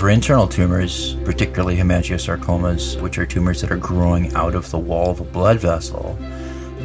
For internal tumors, particularly hemangiosarcomas, which are tumors that are growing out of the wall of a blood vessel,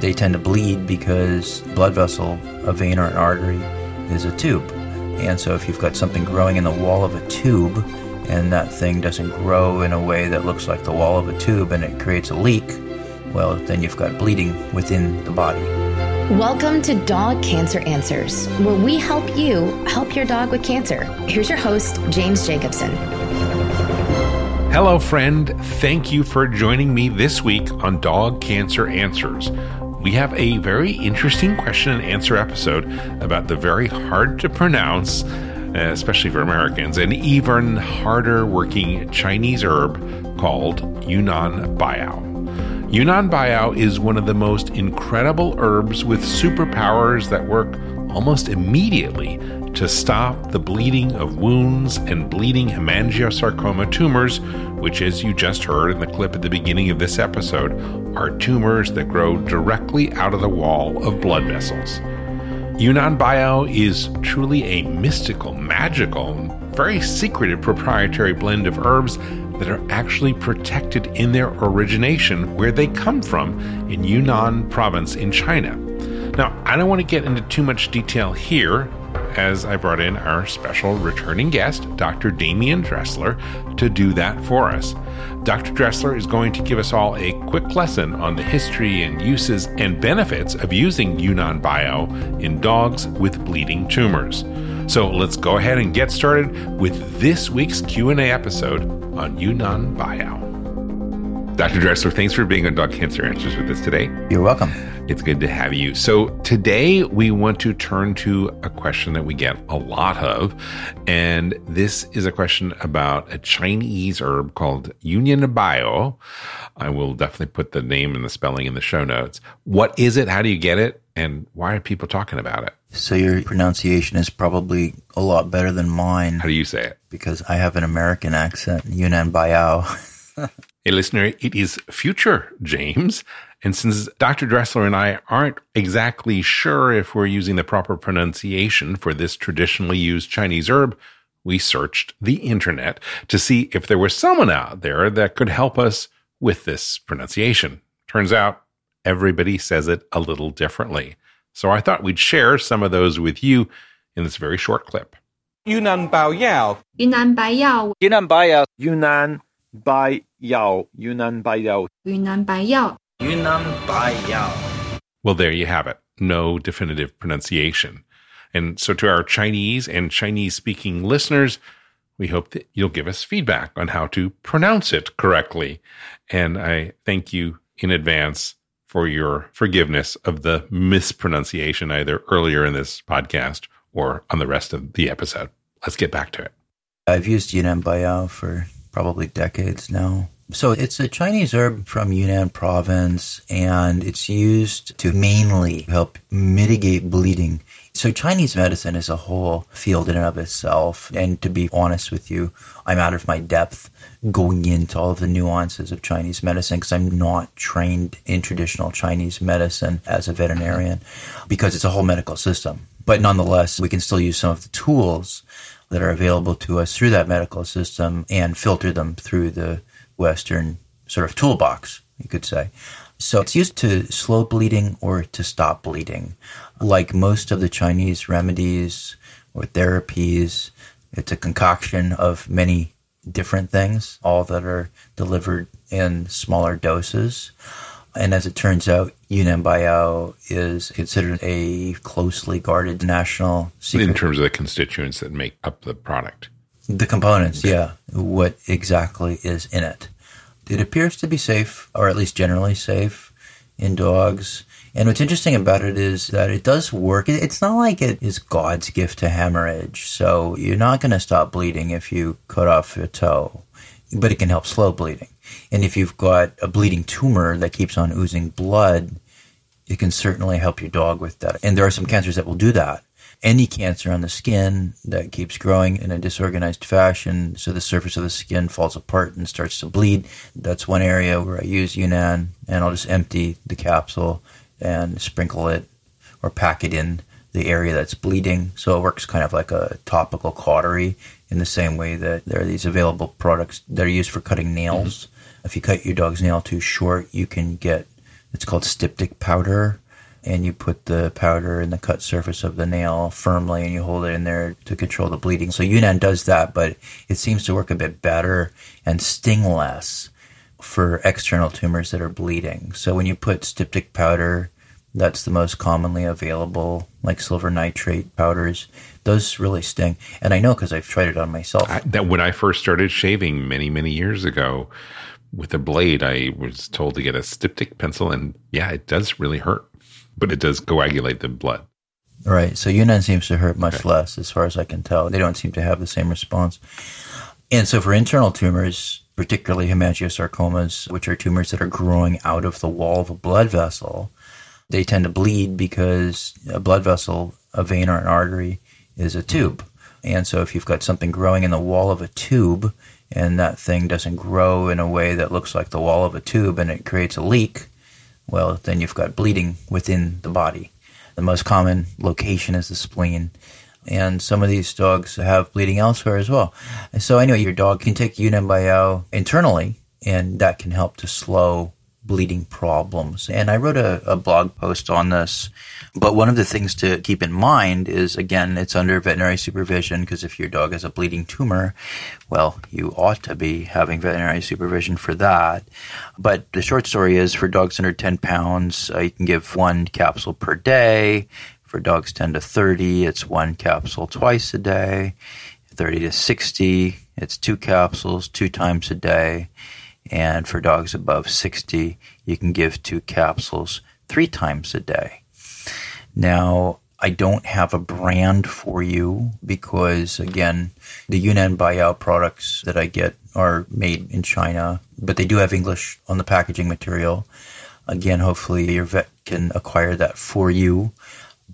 they tend to bleed because blood vessel, a vein or an artery, is a tube. And so if you've got something growing in the wall of a tube and that thing doesn't grow in a way that looks like the wall of a tube and it creates a leak, well, then you've got bleeding within the body. Welcome to Dog Cancer Answers, where we help you help your dog with cancer. Here's your host, James Jacobson. Hello, friend. Thank you for joining me this week on Dog Cancer Answers. We have a very interesting question and answer episode about the very hard to pronounce, uh, especially for Americans, and even harder working Chinese herb called Yunnan Baiyao. Yunnan Baiyao is one of the most incredible herbs with superpowers that work almost immediately to stop the bleeding of wounds and bleeding hemangiosarcoma tumors, which, as you just heard in the clip at the beginning of this episode, are tumors that grow directly out of the wall of blood vessels. Yunnan Baiyao is truly a mystical, magical, very secretive proprietary blend of herbs that are actually protected in their origination, where they come from in Yunnan province in China. Now, I don't want to get into too much detail here, as I brought in our special returning guest, Dr. Demian Dressler, to do that for us. Dr. Dressler is going to give us all a quick lesson on the history and uses and benefits of using Yunnan Baiyao in dogs with bleeding tumors. So let's go ahead and get started with this week's Q&A episode on Yunnan Baiyao. Dr. Dressler, thanks for being on Dog Cancer Answers with us today. You're welcome. It's good to have you. So, today we want to turn to a question that we get a lot of. And this is a question about a Chinese herb called Yunnan Baiyao. I will definitely put the name and the spelling in the show notes. What is it? How do you get it? And why are people talking about it? So your pronunciation is probably a lot better than mine. How do you say it? Because I have an American accent, Yunnan Baiyao. hey, listener, it is future James. And since Dr. Dressler and I aren't exactly sure if we're using the proper pronunciation for this traditionally used Chinese herb, we searched the internet to see if there was someone out there that could help us with this pronunciation. Turns out everybody says it a little differently. So I thought we'd share some of those with you in this very short clip. Yunnan Bao Yao. Yunnan Bao Yao. Yunnan Bao Yao. Yunnan Baiyao. Yunnan Baiyao. Yunnan Baiyao. Yunnan Baiyao. Well, there you have it. No definitive pronunciation. And so to our Chinese and Chinese speaking listeners, we hope that you'll give us feedback on how to pronounce it correctly. And I thank you in advance for your forgiveness of the mispronunciation either earlier in this podcast or on the rest of the episode. Let's get back to it. I've used Yunnan Baiyao for probably decades now. So it's a Chinese herb from Yunnan province and it's used to mainly help mitigate bleeding. So Chinese medicine is a whole field in and of itself. And to be honest with you, I'm out of my depth going into all of the nuances of Chinese medicine because I'm not trained in traditional Chinese medicine as a veterinarian because it's a whole medical system. But nonetheless, we can still use some of the tools that are available to us through that medical system and filter them through the Western sort of toolbox, you could say. So it's used to slow bleeding or to stop bleeding. Like most of the Chinese remedies or therapies, it's a concoction of many different things, all that are delivered in smaller doses. And as it turns out, Yunnan is considered a closely guarded national secret. In terms of the constituents that make up the product. The components, yeah. What exactly is in it. It appears to be safe, or at least generally safe, in dogs. And what's interesting about it is that it does work. It's not like it is God's gift to hemorrhage. So you're not going to stop bleeding if you cut off your toe, but it can help slow bleeding. And if you've got a bleeding tumor that keeps on oozing blood, it can certainly help your dog with that. And there are some cancers that will do that. Any cancer on the skin that keeps growing in a disorganized fashion, so the surface of the skin falls apart and starts to bleed. That's one area where I use Yunnan, and I'll just empty the capsule and sprinkle it or pack it in the area that's bleeding. So it works kind of like a topical cautery in the same way that there are these available products that are used for cutting nails. If you cut your dog's nail too short, you can get it's called styptic powder, and you put the powder in the cut surface of the nail firmly, and you hold it in there to control the bleeding. So Yunnan does that, but it seems to work a bit better and sting less for external tumors that are bleeding. So when you put styptic powder, that's the most commonly available, like silver nitrate powders. Those really sting, and I know because I've tried it on myself. I, that when I first started shaving many many years ago with a blade, I was told to get a styptic pencil, and yeah, it does really hurt, but it does coagulate the blood. Right. So Yunnan seems to hurt much less, as far as I can tell. They don't seem to have the same response. And so for internal tumors, particularly hemangiosarcomas, which are tumors that are growing out of the wall of a blood vessel, they tend to bleed because a blood vessel, a vein or an artery, is a tube. And so if you've got something growing in the wall of a tube and that thing doesn't grow in a way that looks like the wall of a tube and it creates a leak, well, then you've got bleeding within the body. The most common location is the spleen. And some of these dogs have bleeding elsewhere as well. So anyway, your dog can take Baiyao internally, and that can help to slow bleeding problems. And I wrote a, a blog post on this. But one of the things to keep in mind is, again, it's under veterinary supervision because if your dog has a bleeding tumor, well, you ought to be having veterinary supervision for that. But the short story is for dogs under 10 pounds, uh, you can give one capsule per day. For dogs 10 to 30, it's one capsule twice a day. 30 to 60, it's two capsules two times a day. And for dogs above 60, you can give two capsules three times a day. Now, I don't have a brand for you because, again, the Yunnan Baiyao products that I get are made in China, but they do have English on the packaging material. Again, hopefully your vet can acquire that for you.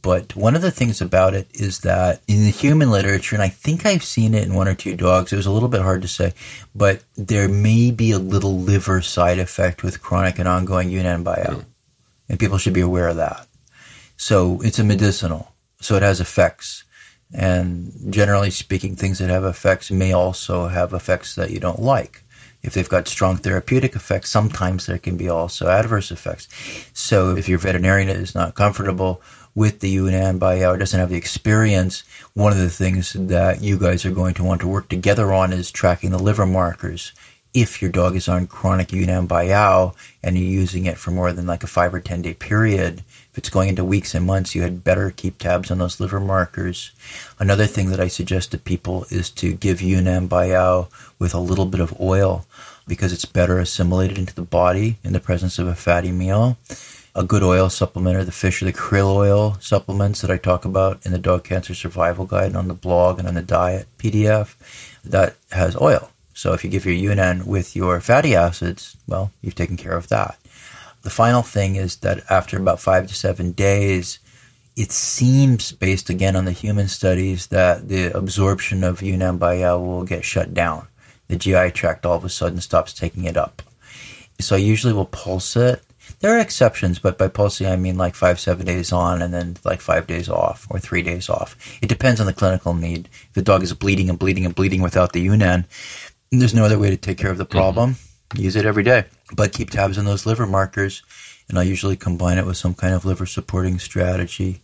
But one of the things about it is that in the human literature, and I think I've seen it in one or two dogs, it was a little bit hard to say, but there may be a little liver side effect with chronic and ongoing Yunnan Baiyao. And people should be aware of that. So it's a medicinal. So it has effects. And generally speaking, things that have effects may also have effects that you don't like. If they've got strong therapeutic effects, sometimes there can be also adverse effects. So if your veterinarian is not comfortable with the Yunnan Baiyao, doesn't have the experience, one of the things that you guys are going to want to work together on is tracking the liver markers. If your dog is on chronic Yunnan Baiyao and you're using it for more than like a five or 10 day period, if it's going into weeks and months, you had better keep tabs on those liver markers. Another thing that I suggest to people is to give Yunnan Baiyao with a little bit of oil because it's better assimilated into the body in the presence of a fatty meal. A good oil supplement are the fish or the krill oil supplements that I talk about in the Dog Cancer Survival Guide and on the blog and on the diet PDF that has oil. So if you give your Yunnan with your fatty acids, well, you've taken care of that. The final thing is that after about five to seven days, it seems, based again on the human studies, that the absorption of Yunnan Baiyao will get shut down. The GI tract all of a sudden stops taking it up. So I usually will pulse it. There are exceptions, but by pulsing I mean like five, seven days on and then like five days off or three days off. It depends on the clinical need. If the dog is bleeding and bleeding and bleeding without the Yunnan, there's no other way to take care of the problem. Mm-hmm. Use it every day, but keep tabs on those liver markers. And I usually combine it with some kind of liver supporting strategy,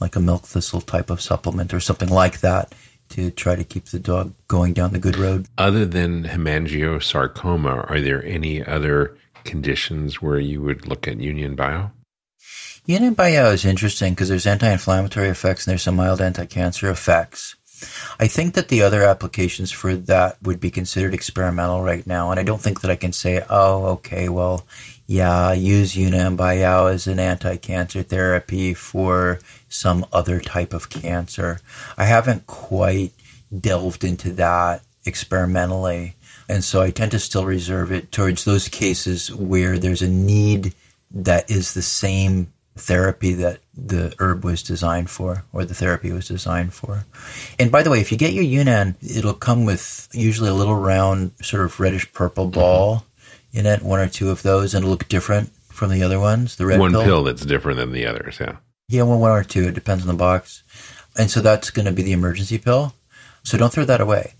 like a milk thistle type of supplement or something like that, to try to keep the dog going down the good road. Other than hemangiosarcoma, are there any other conditions where you would look at Yunnan Baiyao? Yunnan Baiyao is interesting because there's anti-inflammatory effects and there's some mild anti-cancer effects. I think that the other applications for that would be considered experimental right now, and I don't think that I can say, oh, okay, well, yeah, use Yunnan Baiyao as an anti-cancer therapy for some other type of cancer. I haven't quite delved into that experimentally, and so I tend to still reserve it towards those cases where there's a need that is the same therapy that the herb was designed for or the therapy was designed for. And by the way, if you get your Yunnan, it'll come with usually a little round, sort of reddish purple ball mm-hmm. in it, one or two of those, and it'll look different from the other ones. The red one pill. pill that's different than the others, yeah. Yeah, one or two. It depends on the box. And so that's going to be the emergency pill. So don't throw that away.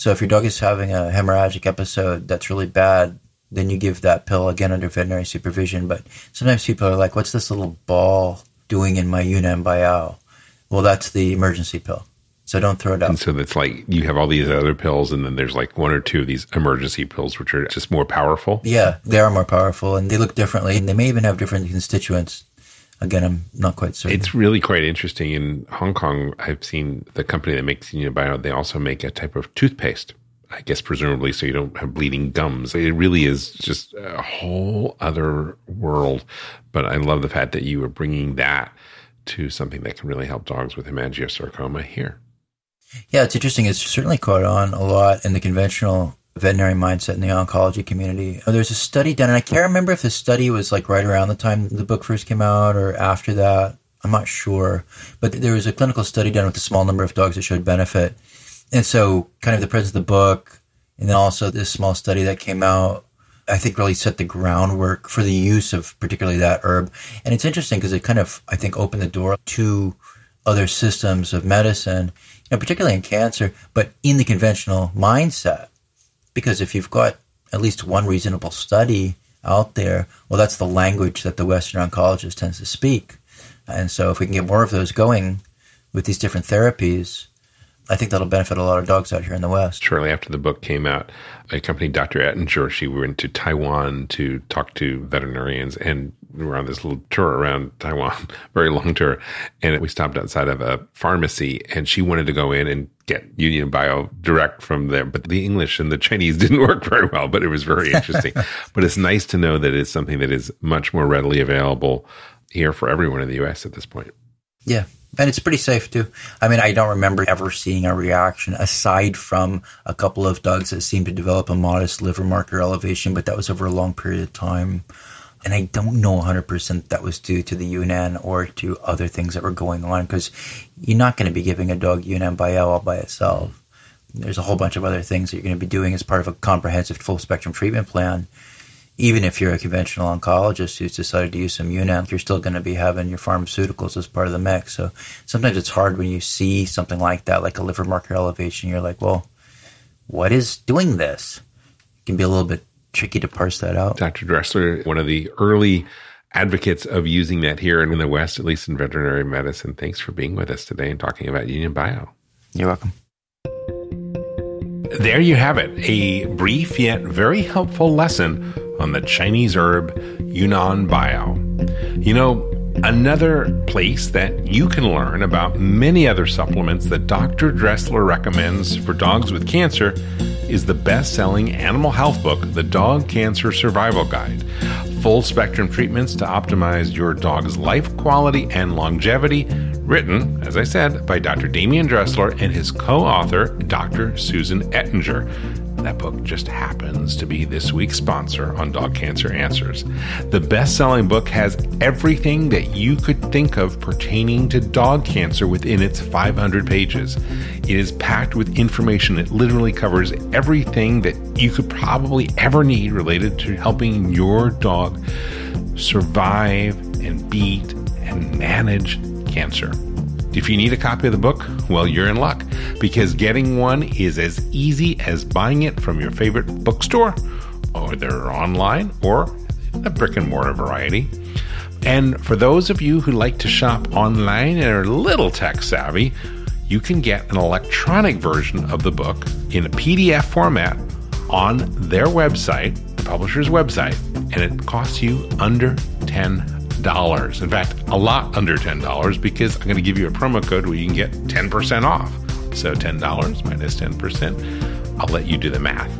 So if your dog is having a hemorrhagic episode that's really bad, then you give that pill again under veterinary supervision. But sometimes people are like, what's this little ball doing in my Baiyao? Well, that's the emergency pill. So don't throw it out. And so that's like you have all these other pills, and then there's like one or two of these emergency pills, which are just more powerful. Yeah, they are more powerful and they look differently. And they may even have different constituents. Again, I'm not quite certain. It's really quite interesting. In Hong Kong, I've seen the company that makes Bio, they also make a type of toothpaste. I guess presumably so you don't have bleeding gums. It really is just a whole other world. But I love the fact that you are bringing that to something that can really help dogs with hemangiosarcoma here. Yeah, it's interesting. It's certainly caught on a lot in the conventional veterinary mindset in the oncology community. Oh, there's a study done, and I can't remember if the study was like right around the time the book first came out or after that. I'm not sure. But there was a clinical study done with a small number of dogs that showed benefit. And so, kind of the presence of the book, and then also this small study that came out, I think really set the groundwork for the use of particularly that herb. And it's interesting because it kind of, I think, opened the door to other systems of medicine know, particularly in cancer, but in the conventional mindset. Because if you've got at least one reasonable study out there, well, that's the language that the Western oncologist tends to speak. And so if we can get more of those going with these different therapies, I think that'll benefit a lot of dogs out here in the West. Shortly after the book came out, I accompanied Dr. Ettinger. She went to Taiwan to talk to veterinarians, and we were on this little tour around Taiwan, very long tour. And we stopped outside of a pharmacy, and she wanted to go in and get Yunnan Baiyao direct from there. But the English and the Chinese didn't work very well, but it was very interesting. but it's nice to know that it's something that is much more readily available here for everyone in the US at this point. Yeah, and it's pretty safe too. I mean, I don't remember ever seeing a reaction aside from a couple of dogs that seemed to develop a modest liver marker elevation, but that was over a long period of time. And I don't know 100% that was due to the Yunnan or to other things that were going on because you're not going to be giving a dog Yunnan Baiyao all by itself. There's a whole bunch of other things that you're going to be doing as part of a comprehensive full spectrum treatment plan even if you're a conventional oncologist who's decided to use some Yunnan, you're still going to be having your pharmaceuticals as part of the mix. So sometimes it's hard when you see something like that, like a liver marker elevation. You're like, well, what is doing this? It can be a little bit tricky to parse that out. Dr. Dressler, one of the early advocates of using that here in the West, at least in veterinary medicine. Thanks for being with us today and talking about Yunnan Baiyao. You're welcome. There you have it, a brief yet very helpful lesson on the Chinese herb Yunnan Baiyao. You know, another place that you can learn about many other supplements that Dr. Dressler recommends for dogs with cancer is the best selling animal health book, The Dog Cancer Survival Guide. Full spectrum treatments to optimize your dog's life quality and longevity, written, as I said, by Dr. Demian Dressler and his co author, Dr. Susan Ettinger. That book just happens to be this week's sponsor on Dog Cancer Answers. The best selling book has everything that you could think of pertaining to dog cancer within its 500 pages. It is packed with information that literally covers everything that you could probably ever need related to helping your dog survive and beat and manage cancer. If you need a copy of the book, well, you're in luck because getting one is as easy as buying it from your favorite bookstore, or they're online, or a brick and mortar variety. And for those of you who like to shop online and are a little tech savvy, you can get an electronic version of the book in a PDF format on their website, the publisher's website, and it costs you under 10 $10. In fact, a lot under $10 because I'm going to give you a promo code where you can get 10% off. So $10 minus 10%. I'll let you do the math.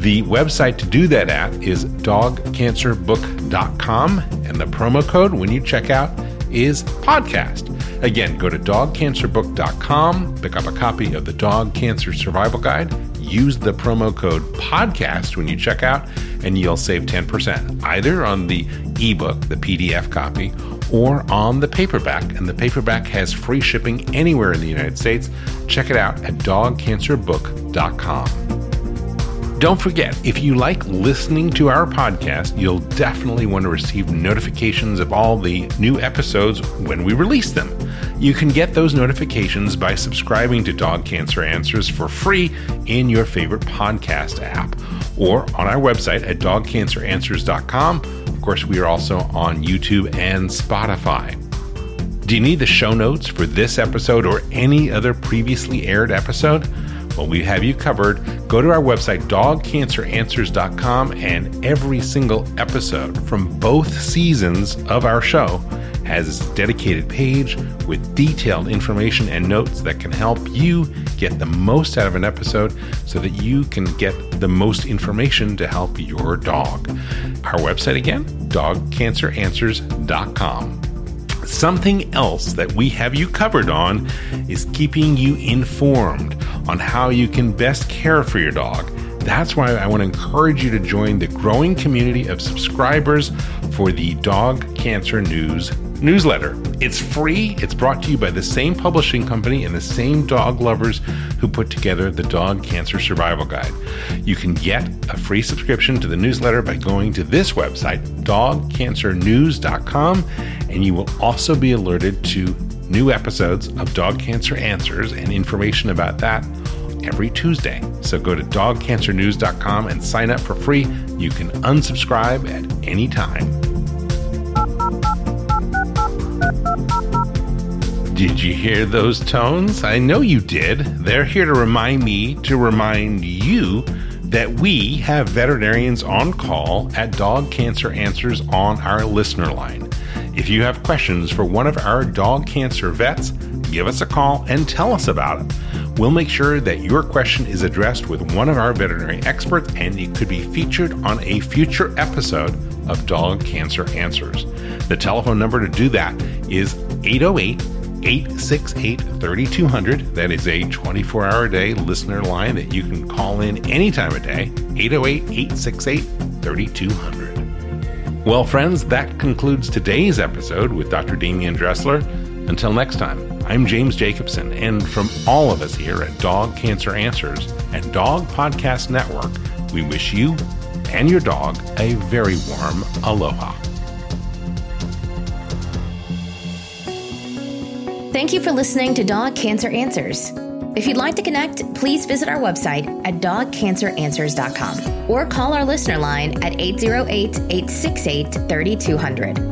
The website to do that at is dogcancerbook.com, and the promo code when you check out is podcast. Again, go to dogcancerbook.com, pick up a copy of the Dog Cancer Survival Guide, use the promo code podcast when you check out, and you'll save 10% either on the ebook, the PDF copy, or on the paperback. And the paperback has free shipping anywhere in the United States. Check it out at dogcancerbook.com. Don't forget, if you like listening to our podcast, you'll definitely want to receive notifications of all the new episodes when we release them. You can get those notifications by subscribing to Dog Cancer Answers for free in your favorite podcast app or on our website at dogcanceranswers.com. Of course, we are also on YouTube and Spotify. Do you need the show notes for this episode or any other previously aired episode? Well, we have you covered. Go to our website, dogcanceranswers.com, and every single episode from both seasons of our show has a dedicated page with detailed information and notes that can help you get the most out of an episode so that you can get the most information to help your dog. Our website again, dogcanceranswers.com. Something else that we have you covered on is keeping you informed on how you can best care for your dog. That's why I want to encourage you to join the growing community of subscribers for the Dog Cancer News newsletter. It's free. It's brought to you by the same publishing company and the same dog lovers who put together the Dog Cancer Survival Guide. You can get a free subscription to the newsletter by going to this website, dogcancernews.com, and you will also be alerted to new episodes of Dog Cancer Answers and information about that every Tuesday. So go to dogcancernews.com and sign up for free. You can unsubscribe at any time. Did you hear those tones? I know you did. They're here to remind me to remind you that we have veterinarians on call at Dog Cancer Answers on our listener line. If you have questions for one of our dog cancer vets, give us a call and tell us about it. We'll make sure that your question is addressed with one of our veterinary experts and it could be featured on a future episode of Dog Cancer Answers. The telephone number to do that is 808 868 3200. That is a 24 hour day listener line that you can call in any time of day. 808 868 3200. Well, friends, that concludes today's episode with Dr. Demian Dressler. Until next time, I'm James Jacobson, and from all of us here at Dog Cancer Answers and Dog Podcast Network, we wish you and your dog a very warm aloha. Thank you for listening to Dog Cancer Answers. If you'd like to connect, please visit our website at dogcanceranswers.com or call our listener line at 808 868 3200.